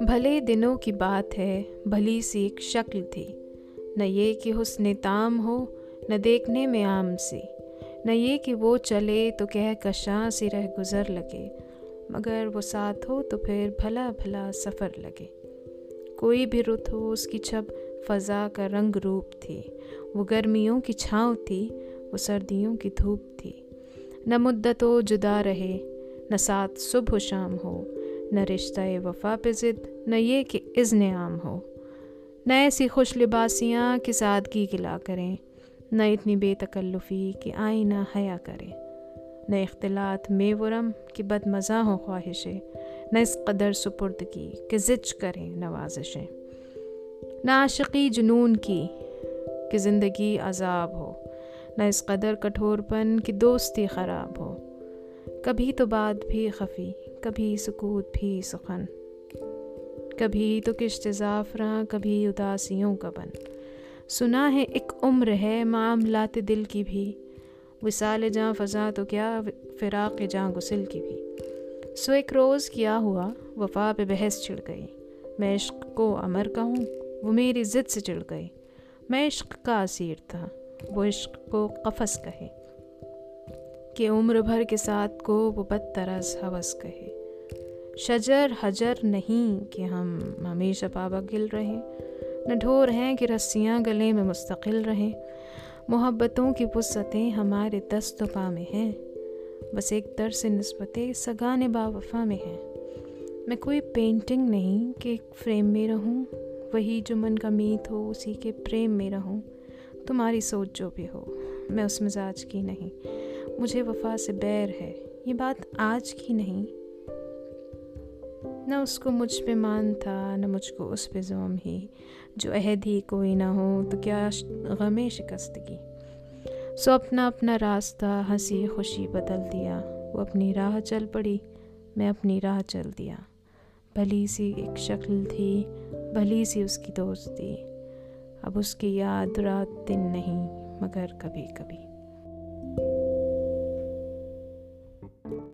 بھلے دنوں کی بات ہے، بھلی سی ایک شکل تھی۔ نہ یہ کہ حسن تام ہو، نہ دیکھنے میں عام سی۔ نہ یہ کہ وہ چلے تو کہہ کشاں سی رہ گزر لگے۔ مگر وہ ساتھ ہو تو پھر بھلا بھلا سفر لگے۔ کوئی بھی رت ہو، اس کی چھب فضا کا رنگ روپ تھی۔ وہ گرمیوں کی چھاؤں تھی، وہ سردیوں کی دھوپ تھی۔ نہ مدت و جدا رہے، نہ ساتھ صبح و شام ہو، نہ رشتہ وفا پہ ضد، نہ یہ کہ اذن عام ہو۔ نہ ایسی خوش لباسیاں کہ سادگی گلا کریں، نہ اتنی بے تکلفی کہ آئینہ حیا کرے نہ اختلاط میں ورم کہ بد مزہ ہو خواہشیں، نہ اس قدر سپردگی کہ زچ کریں نوازشیں۔ نہ عاشقی جنون کی کہ زندگی عذاب ہو۔ نہ اس قدر کٹھور پن کہ دوستی خراب ہو۔ کبھی تو بات بھی خفی، کبھی سکوت بھی سخن۔ کبھی تو کشت زعفراں کبھی اداسیوں کا بن۔ سنا ہے ایک عمر ہے معاملات دل کی بھی۔ وصال جاں فضا تو کیا، فراق جاں غسل کی بھی۔ سو ایک روز کیا ہوا، وفا پہ بحث چڑھ گئی۔ میں عشق کو امر کہوں، وہ میری ضد سے چڑھ گئی۔ میں عشق کا اسیر تھا۔ وہ عشق کو قفس کہے۔ کہ عمر بھر کے ساتھ کو وہ بد طرز حوث کہے۔ شجر حجر نہیں کہ ہم ہمیشہ پابا گل رہیں۔ نہ ڈھور ہیں کہ رسیاں گلے میں مستقل رہیں۔ محبتوں کی وسعتیں ہمارے دست و پا میں ہیں۔ بس ایک در سے نسبتیں سگان با وفا میں ہیں۔ میں کوئی پینٹنگ نہیں کہ ایک فریم میں رہوں۔ وہی جو من کا میت ہو، اسی کے پریم میں رہوں۔ تمہاری سوچ جو بھی ہو، میں اس مزاج کی نہیں۔ مجھے وفا سے بیر ہے۔ یہ بات آج کی نہیں۔ نہ اس کو مجھ پہ مان تھا، نہ مجھ کو اس پہ زوم ہی۔ جو عہد ہی کوئی نہ ہو، تو کیا غم شکستگی؟ سو اپنا اپنا راستہ، ہنسی خوشی بدل دیا۔ وہ اپنی راہ چل پڑی، میں اپنی راہ چل دیا۔ بھلی سی ایک شکل تھی، بھلی سی اس کی دوستی۔ اب اس کی یاد رات دن نہیں مگر کبھی کبھی۔